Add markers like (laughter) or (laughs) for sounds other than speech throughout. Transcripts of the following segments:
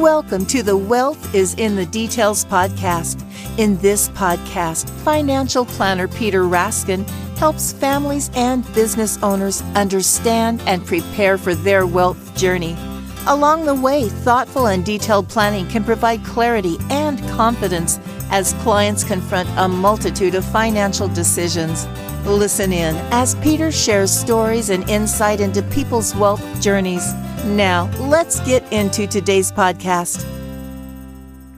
Welcome to the Wealth is in the Details podcast. In this podcast, financial planner Peter Raskin helps families and business owners understand and prepare for their wealth journey. Along the way, thoughtful and detailed planning can provide clarity and confidence as clients confront a multitude of financial decisions. Listen in as Peter shares stories and insight into people's wealth journeys. Now, let's get into today's podcast.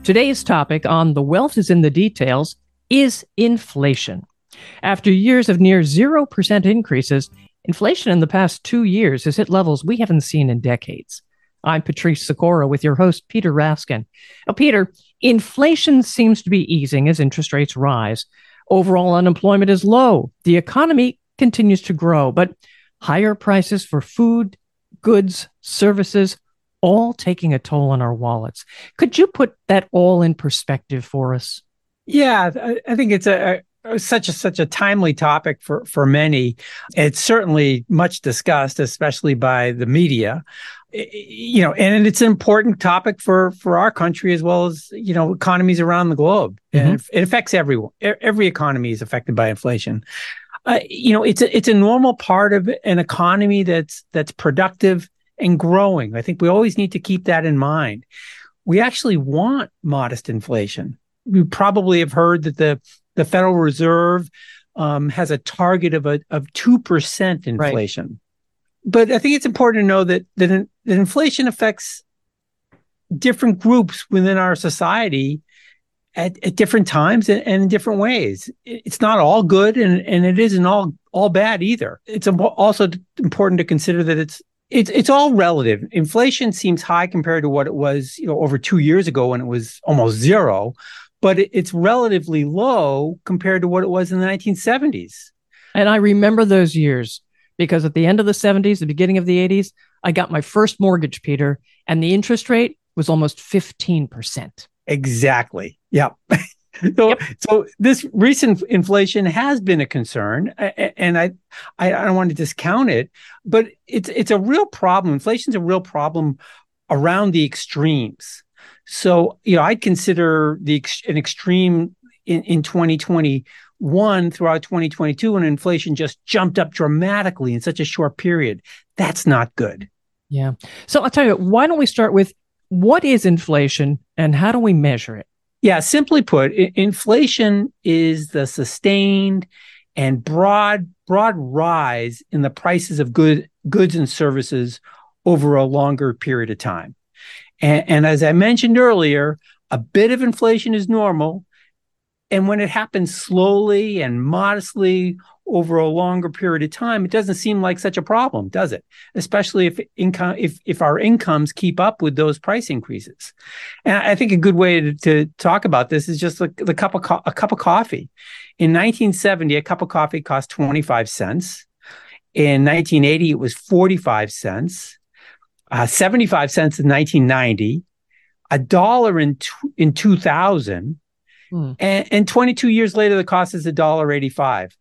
Today's topic on The Wealth is in the Details is inflation. After years of near 0% increases, inflation in the past two years has hit levels we haven't seen in decades. I'm Patrice Sikora with your host, Peter Raskin. Now, Peter, inflation seems to be easing as interest rates rise. Overall unemployment is low. The economy continues to grow, but higher prices for food, goods, services, all taking a toll on our wallets. Could you put that all in perspective for us? Yeah, I think it's a, a such a such a timely topic for for many. It's certainly much discussed, especially by the media. You know, and it's an important topic for for our country as well as you know economies around the globe. Mm-hmm. And it affects everyone. Every economy is affected by inflation uh, you know, it's a, it's a normal part of an economy that's that's productive and growing. I think we always need to keep that in mind. We actually want modest inflation. We probably have heard that the the Federal Reserve um, has a target of a of two percent inflation. Right. But I think it's important to know that that, that inflation affects different groups within our society at, at different times and, and, in different ways. It's not all good and, and it isn't all all bad either. It's also important to consider that it's it's it's all relative. Inflation seems high compared to what it was, you know, over 2 years ago when it was almost zero, but it, it's relatively low compared to what it was in the 1970s. And I remember those years because at the end of the 70s, the beginning of the 80s, I got my first mortgage, Peter, and the interest rate was almost 15%. Exactly. Yep. (laughs) so, yep. so this recent inflation has been a concern, and I, I, I don't want to discount it, but it's it's a real problem. Inflation's a real problem around the extremes. So, you know, I'd consider the an extreme in, in 2021 throughout 2022 when inflation just jumped up dramatically in such a short period. That's not good. Yeah. So I'll tell you, why don't we start with what is inflation and how do we measure it? Yeah, simply put, I- inflation is the sustained and broad broad rise in the prices of good goods and services over a longer period of time. And, and as I mentioned earlier, a bit of inflation is normal. And when it happens slowly and modestly over a longer period of time, it doesn't seem like such a problem, does it? Especially if income, if if our incomes keep up with those price increases. And I think a good way to, to talk about this is just the, the cup of co- a cup of coffee. In 1970, a cup of coffee cost 25 cents. In 1980, it was 45 cents. Uh, 75 cents in 1990. A dollar in t- in 2000. Hmm. And, and 22 years later, the cost is a dollar 85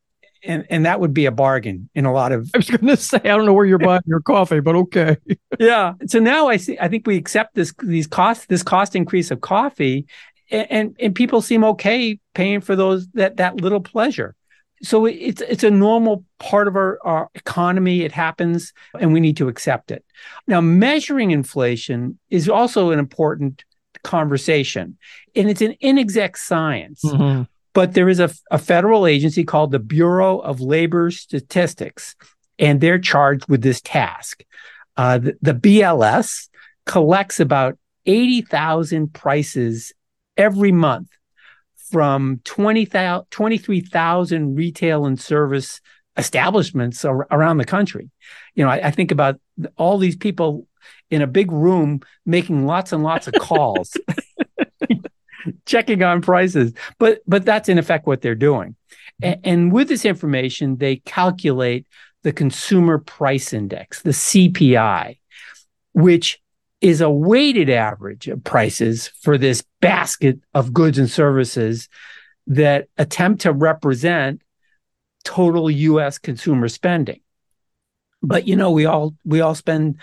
and and that would be a bargain in a lot of. I was going to say I don't know where you're (laughs) buying your coffee, but okay. yeah. So now I see. I think we accept this these costs this cost increase of coffee, and, and and, people seem okay paying for those that that little pleasure. So it's it's a normal part of our, our economy. It happens, and we need to accept it. Now, measuring inflation is also an important conversation, and it's an inexact science. Mm-hmm. But there is a, a federal agency called the Bureau of Labor Statistics, and they're charged with this task. Uh, the, the BLS collects about 80,000 prices every month from 20, 23,000 retail and service establishments ar- around the country. You know, I, I, think about all these people in a big room making lots and lots of calls. (laughs) checking on prices. But but that's in effect what they're doing. And, mm-hmm. and with this information, they calculate the consumer price index, the CPI, which is a weighted average of prices for this basket of goods and services that attempt to represent total US consumer spending. But you know, we all we all spend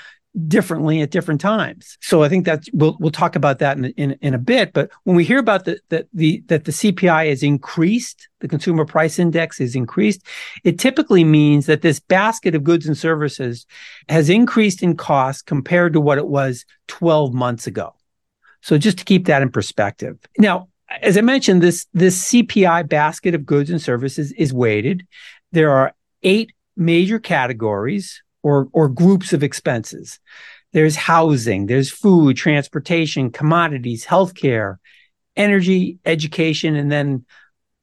differently at different times. So I think that we'll we'll talk about that in in, in a bit. But when we hear about the, the the that the CPI has increased, the consumer price index is increased, it typically means that this basket of goods and services has increased in cost compared to what it was 12 months ago. So just to keep that in perspective. Now, as I mentioned, this this CPI basket of goods and services is weighted. There are eight major categories or or groups of expenses. There's housing, there's food, transportation, commodities, healthcare, energy, education, and then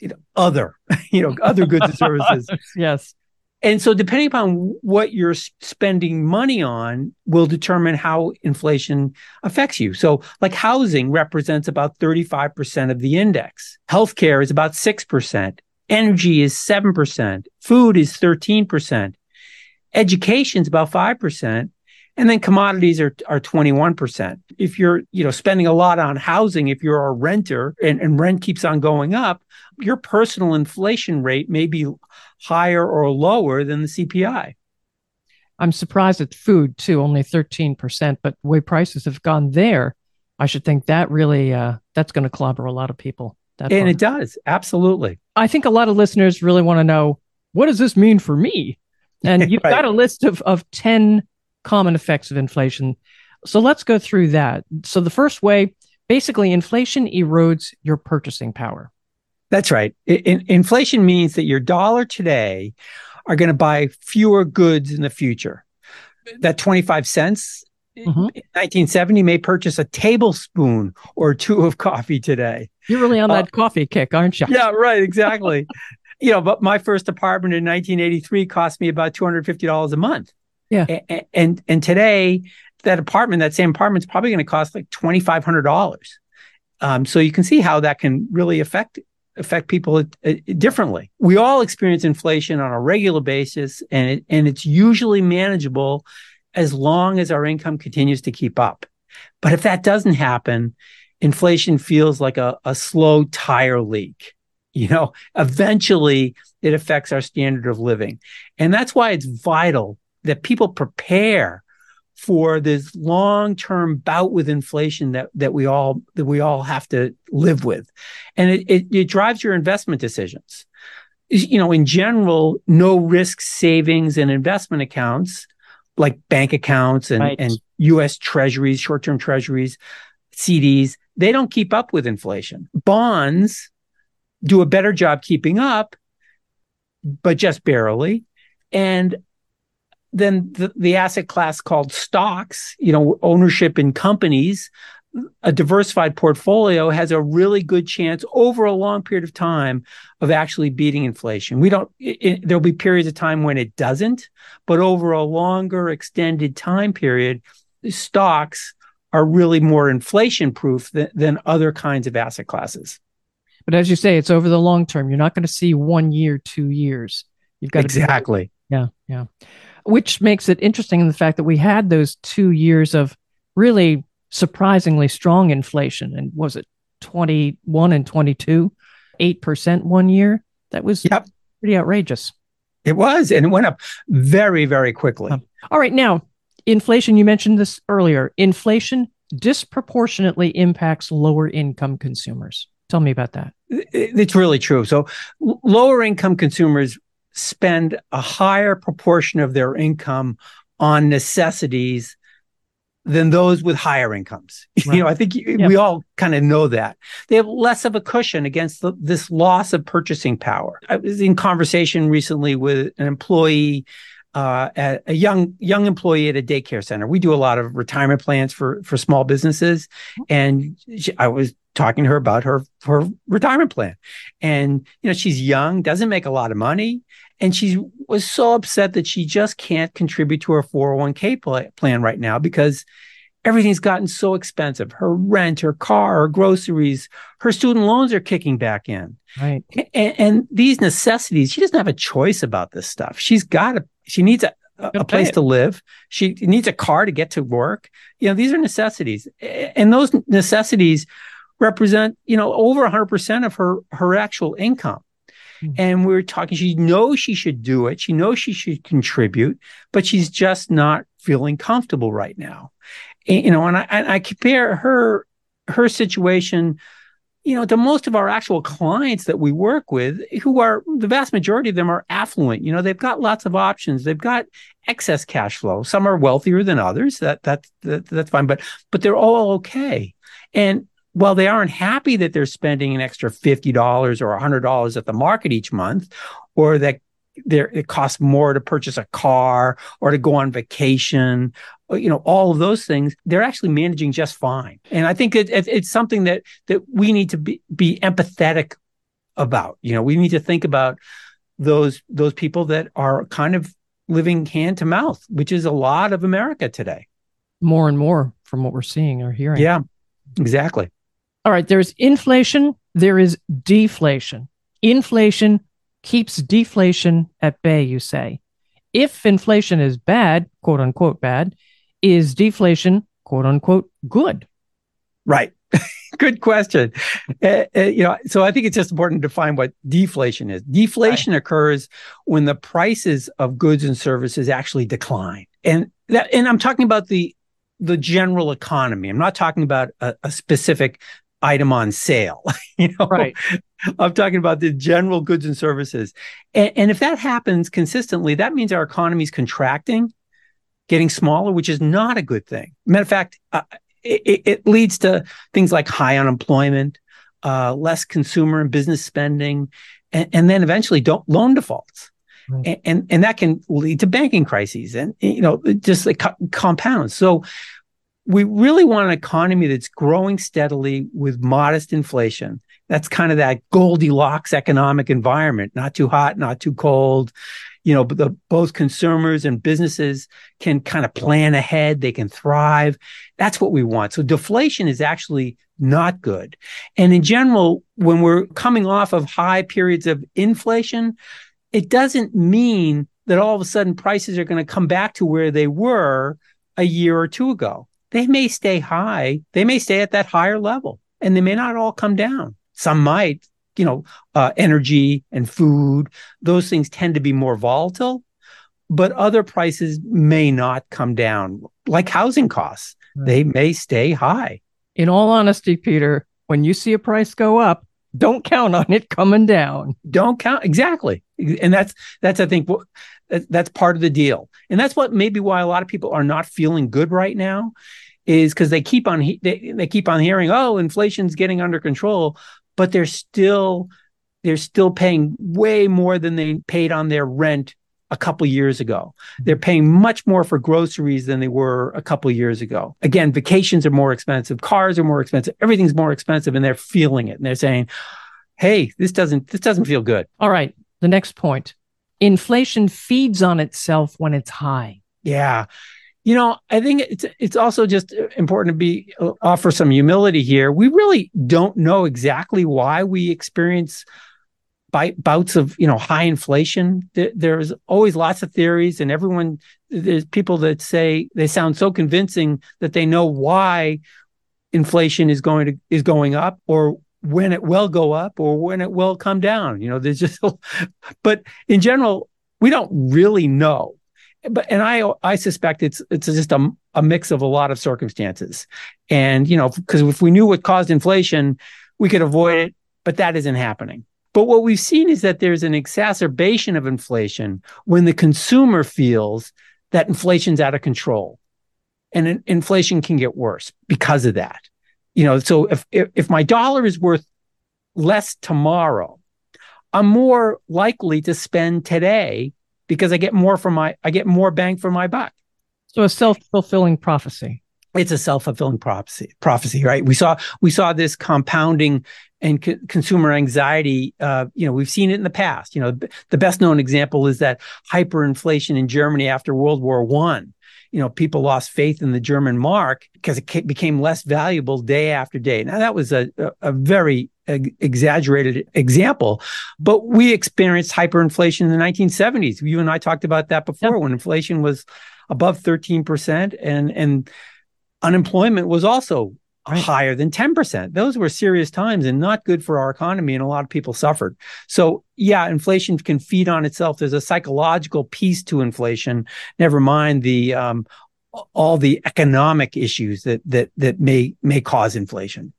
you know, other, (laughs) you know, other goods and services. (laughs) yes. And so, depending upon what you're spending money on, will determine how inflation affects you. So, like housing represents about 35% of the index, healthcare is about 6%, energy is 7%, food is 13%, education is about 5%. And then commodities are, are 21%. If you're, you know, spending a lot on housing, if you're a renter and, and rent keeps on going up, your personal inflation rate may be higher or lower than the CPI. I'm surprised at food too, only 13%, but the way prices have gone there, I should think that really uh, that's going to clobber a lot of people. and part. it does, absolutely. I think a lot of listeners really want to know what does this mean for me? And (laughs) you've right. got a list of, of 10 common effects of inflation. So let's go through that. So the first way, basically, inflation erodes your purchasing power. That's right. In, inflation means that your dollar today are going to buy fewer goods in the future. That 25 cents mm-hmm. 1970 may purchase a tablespoon or two of coffee today. You're really on that uh, coffee kick, aren't you? Yeah, right, exactly. (laughs) you know, but my first apartment in 1983 cost me about $250 a month. Yeah. And and, and today that apartment, that same apartment is probably going to cost like $2500. Um, so you can see how that can really affect affect people uh, differently. We all experience inflation on a regular basis and it, and it's usually manageable as long as our income continues to keep up. But if that doesn't happen, inflation feels like a, a slow tire leak. You know, eventually it affects our standard of living. And that's why it's vital that people prepare for this long-term bout with inflation that that we all that we all have to live with and it, it, it drives your investment decisions you know in general no risk savings and investment accounts like bank accounts and, right. and US treasuries short-term treasuries CDs they don't keep up with inflation bonds do a better job keeping up but just barely and then the, the asset class called stocks, you know, ownership in companies, a diversified portfolio has a really good chance over a long period of time of actually beating inflation. We don't, it, there'll be periods of time when it doesn't, but over a longer extended time period, stocks are really more inflation proof than other kinds of asset classes. But as you say, it's over the long term. You're not going to see one year, two years. You've got exactly. To yeah, yeah which makes it interesting in the fact that we had those two years of really surprisingly strong inflation. And was it 21 and 22, 8% one year? That was yep. pretty outrageous. It was. And it went up very, very quickly. Um, all right. Now, inflation, you mentioned this earlier. Inflation disproportionately impacts lower income consumers. Tell me about that. It's really true. So, lower income consumers spend a higher proportion of their income on necessities than those with higher incomes. Right. (laughs) You know, I think we all kind of know that. They have less of a cushion against the, this loss of purchasing power. I was in conversation recently with an employee uh, a young young employee at a daycare center. We do a lot of retirement plans for for small businesses, and she, I was talking to her about her her retirement plan, and you know she's young, doesn't make a lot of money, and she was so upset that she just can't contribute to her 401k plan right now because everything's gotten so expensive. Her rent, her car, her groceries, her student loans are kicking back in. Right. And, and these necessities, she doesn't have a choice about this stuff. She's got to, she needs a, a place to live. She needs a car to get to work. You know, these are necessities. And those necessities represent, you know, over 100% of her, her actual income. Mm-hmm. And we are talking, she knows she should do it. She knows she should contribute, but she's just not feeling comfortable right now. And, you know, and I, and I compare her her situation you know, to most of our actual clients that we work with, who are the vast majority of them are affluent. You know, they've got lots of options. They've got excess cash flow. Some are wealthier than others. That that, that that's fine. But but they're all okay. And while they aren't happy that they're spending an extra fifty dollars or hundred dollars at the market each month, or that there it costs more to purchase a car or to go on vacation you know all of those things they're actually managing just fine. And i think it, it, it's something that that we need to be be empathetic about. You know we need to think about those those people that are kind of living hand to mouth which is a lot of america today. More and more from what we're seeing or hearing. Yeah exactly all right there's inflation there is deflation inflation keeps deflation at bay you say if inflation is bad quote unquote bad is deflation, quote unquote, good? Right. (laughs) good question. Uh, uh, you know, so I think it's just important to define what deflation is. Deflation right. occurs when the prices of goods and services actually decline, and that, and I'm talking about the the general economy. I'm not talking about a, a specific item on sale. (laughs) you know, right. I'm talking about the general goods and services. And, and, if that happens consistently, that means our economy is contracting getting smaller, which is not a good thing. Matter of fact, uh, it, it, leads to things like high unemployment, uh, less consumer and business spending, and, and then eventually don't loan defaults. Right. And, and, and that can lead to banking crises and you know just like co- compounds. So we really want an economy that's growing steadily with modest inflation. That's kind of that Goldilocks economic environment, not too hot, not too cold, you know, the, both consumers and businesses can kind of plan ahead. They can thrive. That's what we want. So deflation is actually not good. And in general, when we're coming off of high periods of inflation, it doesn't mean that all of a sudden prices are going to come back to where they were a year or two ago. They may stay high. They may stay at that higher level and they may not all come down. Some might, you know, uh, energy and food, those things tend to be more volatile, but other prices may not come down, like housing costs. Right. They may stay high. In all honesty, Peter, when you see a price go up, don't count on it coming down. Don't count exactly, and that's that's I think that's part of the deal, and that's what maybe why a lot of people are not feeling good right now, is because they keep on they, they keep on hearing, oh, inflation's getting under control, but they're still they're still paying way more than they paid on their rent a couple years ago. They're paying much more for groceries than they were a couple years ago. Again, vacations are more expensive, cars are more expensive, everything's more expensive and they're feeling it and they're saying, "Hey, this doesn't this doesn't feel good." All right, the next point. Inflation feeds on itself when it's high. Yeah you know, I think it's it's also just important to be uh, offer some humility here. We really don't know exactly why we experience bouts of you know high inflation. There's always lots of theories, and everyone there's people that say they sound so convincing that they know why inflation is going to is going up or when it will go up or when it will come down. You know, there's just (laughs) but in general, we don't really know but and I I suspect it's it's just a, a mix of a lot of circumstances, and you know because if we knew what caused inflation, we could avoid it, but that isn't happening. But what we've seen is that there's an exacerbation of inflation when the consumer feels that inflation's out of control, and inflation can get worse because of that. You know, so if if, if my dollar is worth less tomorrow, I'm more likely to spend today because I get more from my I get more bang for my buck. So a self-fulfilling prophecy. It's a self-fulfilling prophecy, prophecy, right? We saw we saw this compounding and co- consumer anxiety. Uh, you know, we've seen it in the past. You know, the best known example is that hyperinflation in Germany after World War One. You know, people lost faith in the German mark because it became less valuable day after day. Now that was a, a, a very exaggerated example, but we experienced hyperinflation in the 1970s. You and I talked about that before yep. when inflation was above 13% and and unemployment was also right. higher than 10%. Those were serious times and not good for our economy and a lot of people suffered. So, yeah, inflation can feed on itself. There's a psychological piece to inflation, never mind the um, all the economic issues that that that may may cause inflation.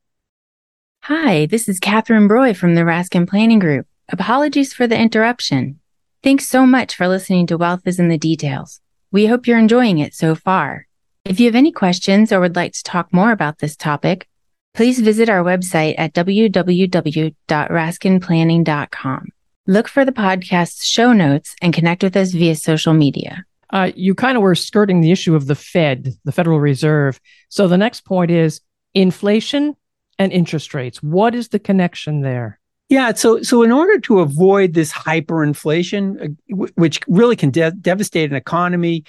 Hi, this is Catherine Broy from the Raskin Planning Group. Apologies for the interruption. Thanks so much for listening to Wealth is in the Details. We hope you're enjoying it so far. If you have any questions or would like to talk more about this topic, please visit our website at www.raskinplanning.com. Look for the podcast's show notes and connect with us via social media. Uh, you kind of were skirting the issue of the Fed, the Federal Reserve. So the next point is inflation and interest rates. What is the connection there? Yeah, so so in order to avoid this hyperinflation, uh, which really can de- devastate an economy,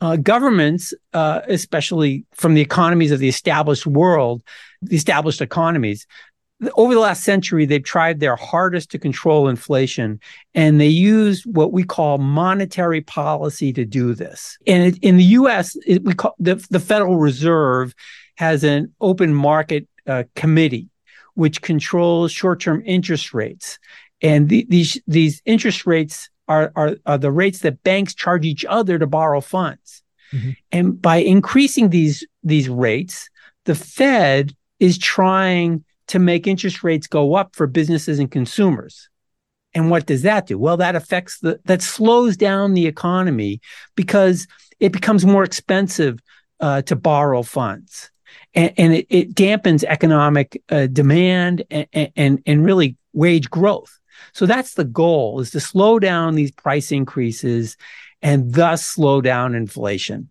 uh, governments, uh, especially from the economies of the established world, the established economies, over the last century, they've tried their hardest to control inflation, and they use what we call monetary policy to do this. And in the U.S., it, we call the, the Federal Reserve has an open market uh, committee which controls short-term interest rates, and the, these these interest rates are, are are the rates that banks charge each other to borrow funds. Mm-hmm. And by increasing these these rates, the Fed is trying to make interest rates go up for businesses and consumers. And what does that do? Well, that affects the, that slows down the economy because it becomes more expensive uh, to borrow funds. And, and it, it, dampens economic uh, demand and, and, and really wage growth. So that's the goal is to slow down these price increases and thus slow down inflation.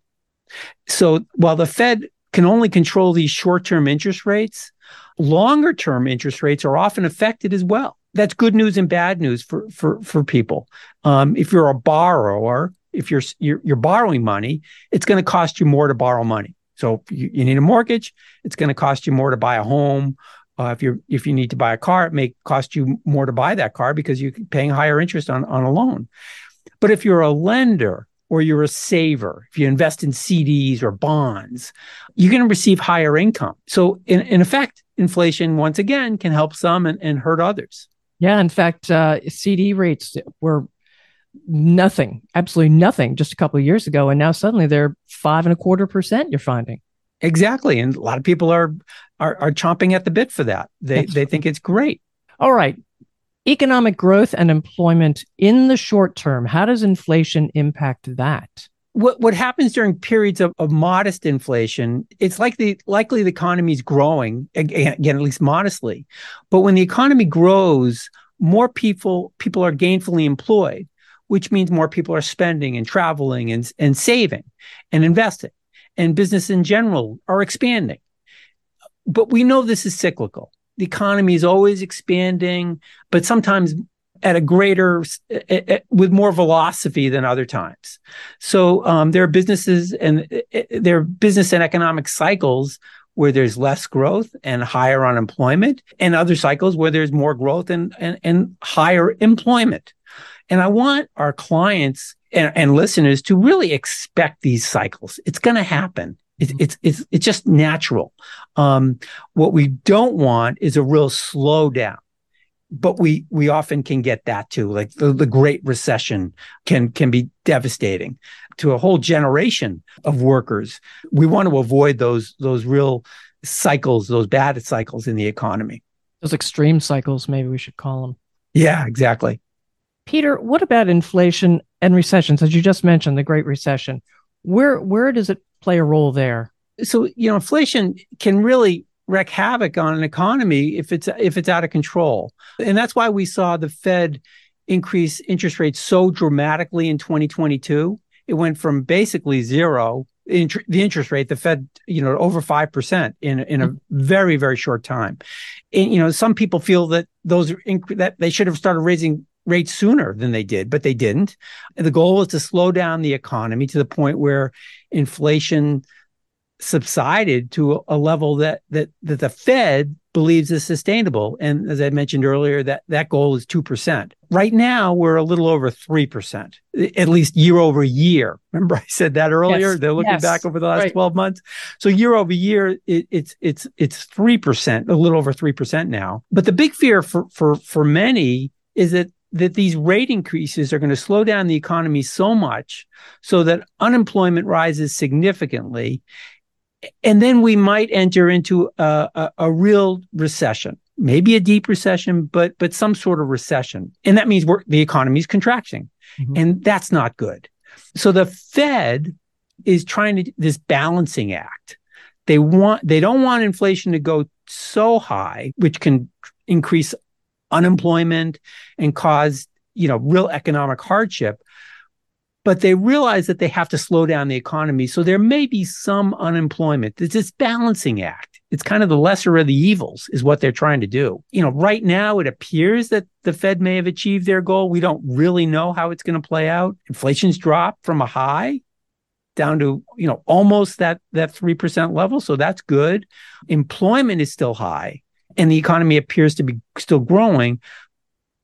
So while the Fed can only control these short-term interest rates, longer term interest rates are often affected as well. That's good news and bad news for for for people. Um, if you're a borrower, if you're you're, you're borrowing money, it's going to cost you more to borrow money. So you, you need a mortgage, it's going to cost you more to buy a home. Uh, if you're if you need to buy a car, it may cost you more to buy that car because you're paying higher interest on, on a loan. But if you're a lender, or you're a saver, if you invest in CDs or bonds, you're going to receive higher income. So, in, in effect, inflation once again can help some and, and hurt others. Yeah, in fact, uh, CD rates were nothing, absolutely nothing, just a couple of years ago, and now suddenly they're five and a quarter percent. You're finding exactly, and a lot of people are are, are chomping at the bit for that. They That's they think it's great. All right, economic growth and employment in the short term, how does inflation impact that? What what happens during periods of, of modest inflation, it's likely likely the economy is growing again, again, at least modestly. But when the economy grows, more people people are gainfully employed, which means more people are spending and traveling and, and saving and investing. And business in general are expanding. But we know this is cyclical the economy is always expanding, but sometimes at a greater eh, eh, eh, with more velocity than other times. So um, there are businesses and there are business and economic cycles where there's less growth and higher unemployment, and other cycles where there's more growth and and, and higher employment. And I want our clients and, and listeners to really expect these cycles. It's going to happen. It's it's it's it's just natural. Um, what we don't want is a real slowdown, but we we often can get that too. Like the, the Great Recession can can be devastating to a whole generation of workers. We want to avoid those those real cycles, those bad cycles in the economy. Those extreme cycles, maybe we should call them. Yeah, exactly. Peter, what about inflation and recessions? As you just mentioned, the Great Recession. Where where does it play a role there? So, you know, inflation can really wreak havoc on an economy if it's if it's out of control. And that's why we saw the Fed increase interest rates so dramatically in 2022. It went from basically zero the interest rate, the Fed, you know, over five percent in in a very very short time. And you know, some people feel that those inc- that they should have started raising rates sooner than they did, but they didn't. And the goal was to slow down the economy to the point where inflation subsided to a level that that that the Fed believes is sustainable. And as I mentioned earlier, that that goal is two percent. Right now, we're a little over three percent, at least year over year. Remember, I said that earlier. Yes. They're looking yes. back over the last right. twelve months. So year over year, it, it's it's it's three percent, a little over three percent now. But the big fear for for for many is that that these rate increases are going to slow down the economy so much so that unemployment rises significantly. And then we might enter into a, a, a real recession, maybe a deep recession, but but some sort of recession. And that means we're, the economy is contracting. Mm-hmm. And that's not good. So the Fed is trying to this balancing act. They want they don't want inflation to go so high, which can increase unemployment and cause, you know, real economic hardship. But they realize that they have to slow down the economy. So there may be some unemployment. It's this balancing act. It's kind of the lesser of the evils, is what they're trying to do. You know, right now it appears that the Fed may have achieved their goal. We don't really know how it's going to play out. Inflation's dropped from a high down to you know almost that that 3% level so that's good employment is still high and the economy appears to be still growing.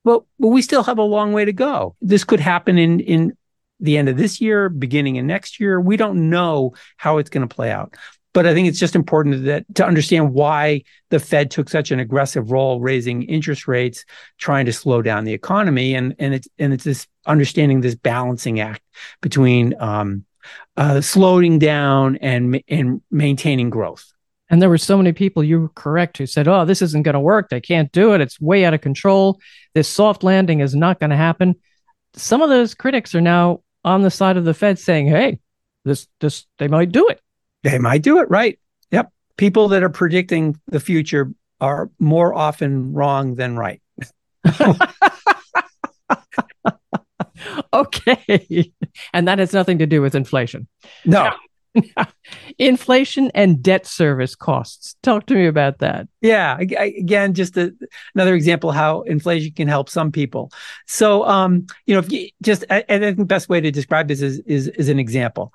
But, but we still have a long way to go. This could happen in, in the end of this year, beginning of next year. We don't know how it's going to play out. But I think it's just important that to understand why the Fed took such an aggressive role raising interest rates, trying to slow down the economy, and and it's and it's this understanding this balancing act between um, uh, slowing down and and maintaining growth. And there were so many people, you were correct, who said, oh, this isn't going to work. They can't do it. It's way out of control. This soft landing is not going to happen. Some of those critics are now on the side of the Fed saying, hey, this, this, they might do it. They might do it, right? Yep. People that are predicting the future are more often wrong than right. (laughs) okay. And that has nothing to do with inflation. No. Now, (laughs) Inflation and debt service costs. Talk to me about that. Yeah, I, again, just a, another example how inflation can help some people. So, um, you know, if you just, I, I think the best way to describe this is, is, is an example.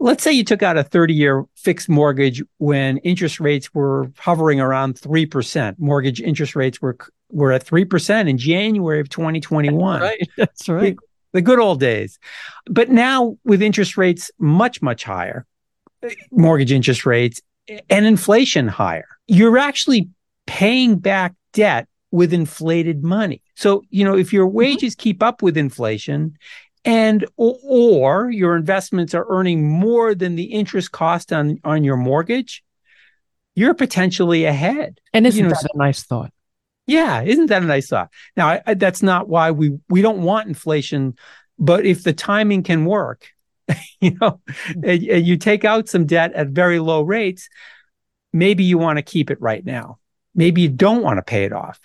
Let's say you took out a 30 year fixed mortgage when interest rates were hovering around 3%. Mortgage interest rates were, were at 3% in January of 2021. Right. That's right (laughs) the good old days. But now with interest rates much, much higher, mortgage interest rates and inflation higher, you're actually paying back debt with inflated money. So, you know, if your mm-hmm. wages keep up with inflation and or, your investments are earning more than the interest cost on on your mortgage, you're potentially ahead. And isn't you know, that a nice thought? Yeah, isn't that a nice thought? Now, I, I, that's not why we we don't want inflation, but if the timing can work, (laughs) you know, hmm. and, and you take out some debt at very low rates, maybe you want to keep it right now. Maybe you don't want to pay it off.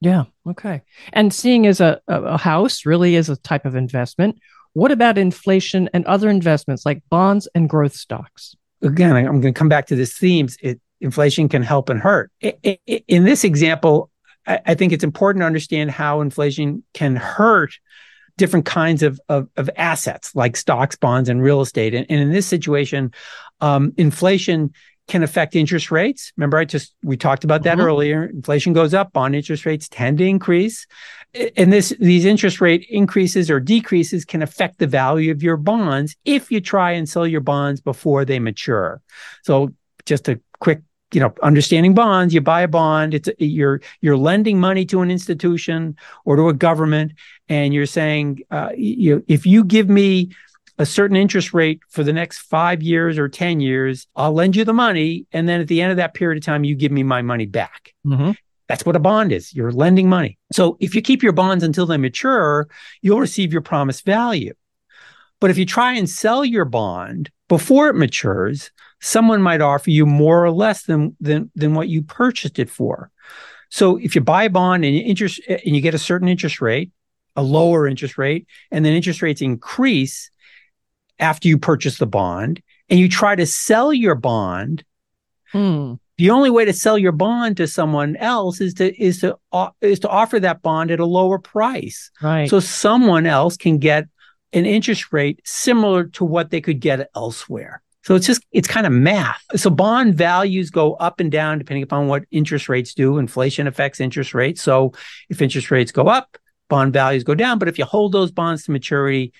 Yeah. Okay. And seeing as a, a house really is a type of investment, what about inflation and other investments like bonds and growth stocks? Again, I'm going to come back to this themes. It inflation can help and hurt. In this example, I think it's important to understand how inflation can hurt different kinds of, of, of assets like stocks, bonds, and real estate. And, and in this situation, um, inflation can affect interest rates. Remember, I just we talked about that mm-hmm. earlier. Inflation goes up, bond interest rates tend to increase, and this these interest rate increases or decreases can affect the value of your bonds if you try and sell your bonds before they mature. So, just a quick you know understanding bonds you buy a bond it's you're you're lending money to an institution or to a government and you're saying uh, you if you give me a certain interest rate for the next five years or 10 years, I'll lend you the money. And then at the end of that period of time, you give me my money back. Mm-hmm. That's what a bond is. You're lending money. So if you keep your bonds until they mature, you'll receive your promised value. But if you try and sell your bond before it matures, someone might offer you more or less than than than what you purchased it for. So if you buy a bond and interest and you get a certain interest rate, a lower interest rate, and then interest rates increase after you purchase the bond, and you try to sell your bond, hmm. the only way to sell your bond to someone else is to is to uh, is to offer that bond at a lower price. Right. So someone else can get an interest rate similar to what they could get elsewhere. So it's just, it's kind of math. So bond values go up and down depending upon what interest rates do. Inflation affects interest rates. So if interest rates go up, bond values go down. But if you hold those bonds to maturity,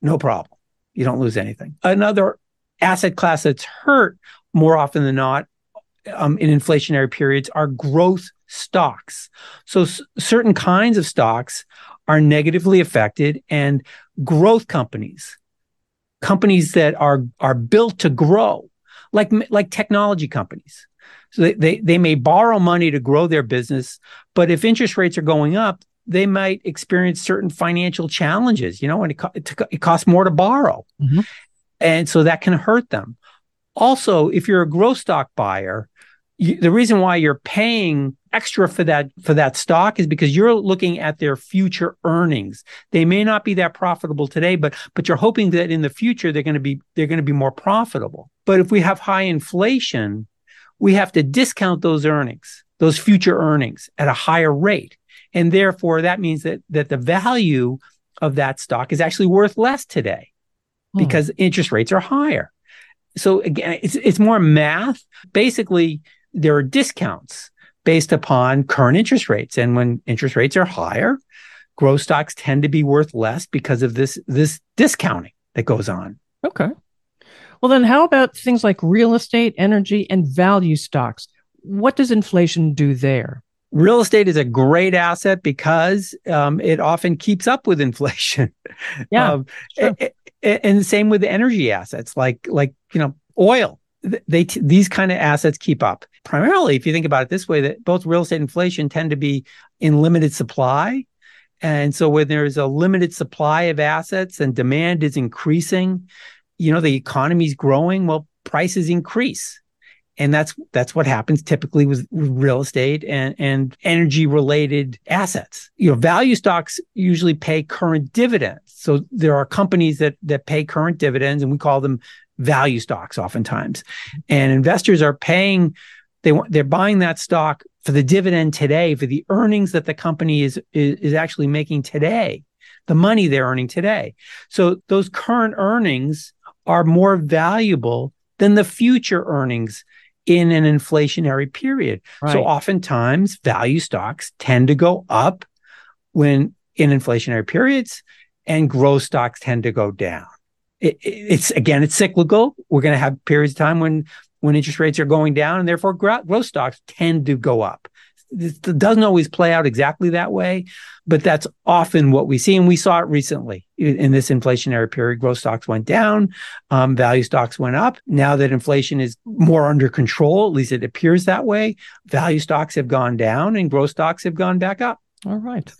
no problem. You don't lose anything. Another asset class that's hurt more often than not um, in inflationary periods are growth stocks. So s- certain kinds of stocks are negatively affected and growth companies, companies that are, are built to grow, like, like technology companies. So they, they, they may borrow money to grow their business, but if interest rates are going up, they might experience certain financial challenges, you know, and it, co- it, it costs more to borrow. Mhm. And so that can hurt them. Also, if you're a growth stock buyer, you, the reason why you're paying extra for that for that stock is because you're looking at their future earnings. They may not be that profitable today, but but you're hoping that in the future they're going to be they're going to be more profitable. But if we have high inflation, we have to discount those earnings, those future earnings at a higher rate. And therefore that means that that the value of that stock is actually worth less today Hmm. because interest rates are higher. So again, it's it's more math. Basically, there are discounts based upon current interest rates, and when interest rates are higher, growth stocks tend to be worth less because of this this discounting that goes on. Okay. Well, then, how about things like real estate, energy, and value stocks? What does inflation do there? Real estate is a great asset because um, it often keeps up with inflation. Yeah, (laughs) Um, sure. and the same with the energy assets, like like you know oil. Th- They t- these kind of assets keep up. Primarily, if you think about it this way, that both real estate inflation tend to be in limited supply, and so when there's a limited supply of assets and demand is increasing, you know the economy's growing. Well, prices increase, and that's that's what happens typically with, with real estate and and energy related assets. You know, value stocks usually pay current dividends. So there are companies that that pay current dividends, and we call them value stocks oftentimes. And investors are paying they want they're buying that stock for the dividend today, for the earnings that the company is is, is actually making today, the money they're earning today. So those current earnings are more valuable than the future earnings in an inflationary period. So oftentimes value stocks tend to go up when in inflationary periods and growth stocks tend to go down. It, it- it's again, it's cyclical. We're going to have periods of time when when interest rates are going down and therefore growth stocks tend to go up. It doesn't always play out exactly that way, but that's often what we see. And we saw it recently in, in this inflationary period. Growth stocks went down, um, value stocks went up. Now that inflation is more under control, at least it appears that way, value stocks have gone down and growth stocks have gone back up. All right.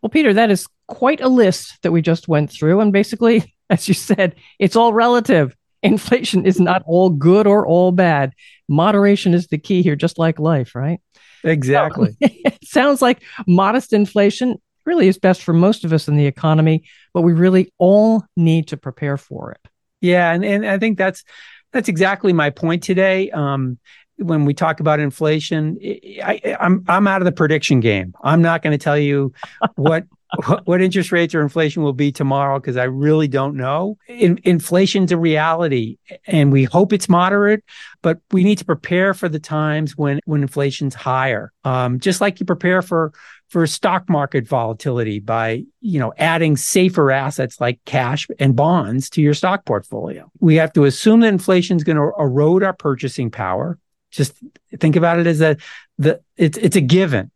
Well, Peter, that is quite a list that we just went through. And basically, as you said, it's all relative. Inflation is not all good or all bad. Moderation is the key here, just like life, right? Exactly. (laughs) it sounds like modest inflation really is best for most of us in the economy, but we really all need to prepare for it. Yeah, and, and I think that's that's exactly my point today. Um, when we talk about inflation, I, I, I'm I'm out of the prediction game. I'm not going to tell you what what, what interest rates or inflation will be tomorrow because I really don't know. In, inflation's a reality, and we hope it's moderate, but we need to prepare for the times when when inflation's higher. Um, just like you prepare for for stock market volatility by you know adding safer assets like cash and bonds to your stock portfolio. We have to assume that inflation is going to erode our purchasing power. Just think about it as a the it's it's a given.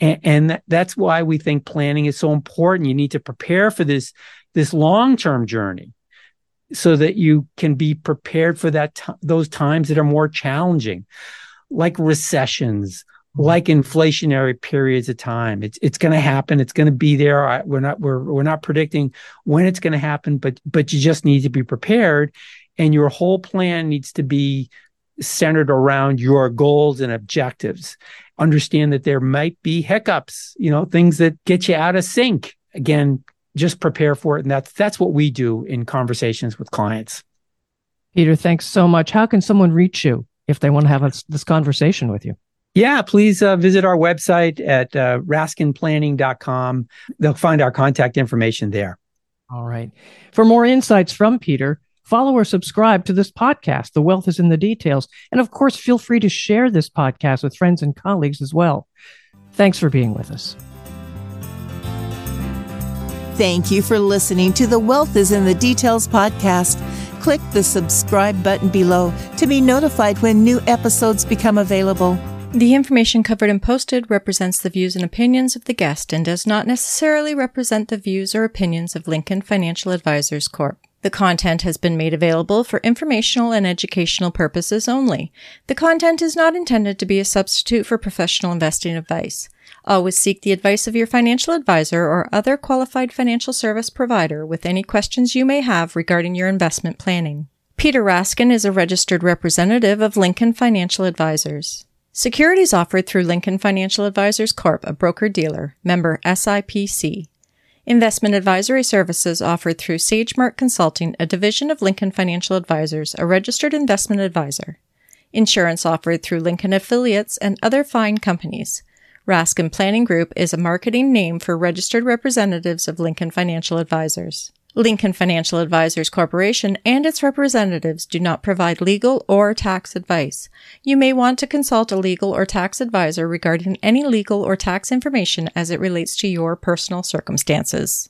And, and that's why we think planning is so important. You need to prepare for this this long-term journey so that you can be prepared for that t- those times that are more challenging like recessions like inflationary periods of time. It's it's going to happen. It's going to be there. We're not we're we're not predicting when it's going to happen, but but you just need to be prepared, and your whole plan needs to be centered around your goals and objectives. Understand that there might be hiccups, you know, things that get you out of sync. Again, just prepare for it, and that's that's what we do in conversations with clients. Peter, thanks so much. How can someone reach you if they want to have a, this conversation with you? Yeah, please uh, visit our website at uh, raskinplanning.com. They'll find our contact information there. All right. For more insights from Peter, follow or subscribe to this podcast. The wealth is in the details. And of course, feel free to share this podcast with friends and colleagues as well. Thanks for being with us. Thank you for listening to the Wealth is in the Details podcast. Click the subscribe button below to be notified when new episodes become available. The information covered and posted represents the views and opinions of the guest and does not necessarily represent the views or opinions of Lincoln Financial Advisors Corp. The content has been made available for informational and educational purposes only. The content is not intended to be a substitute for professional investing advice. Always seek the advice of your financial advisor or other qualified financial service provider with any questions you may have regarding your investment planning. Peter Raskin is a registered representative of Lincoln Financial Advisors. Securities offered through Lincoln Financial Advisors Corp., a broker dealer, member SIPC. Investment advisory services offered through SageMark Consulting, a division of Lincoln Financial Advisors, a registered investment advisor. Insurance offered through Lincoln affiliates and other fine companies. Raskin Planning Group is a marketing name for registered representatives of Lincoln Financial Advisors. Lincoln Financial Advisors Corporation and its representatives do not provide legal or tax advice. You may want to consult a legal or tax advisor regarding any legal or tax information as it relates to your personal circumstances.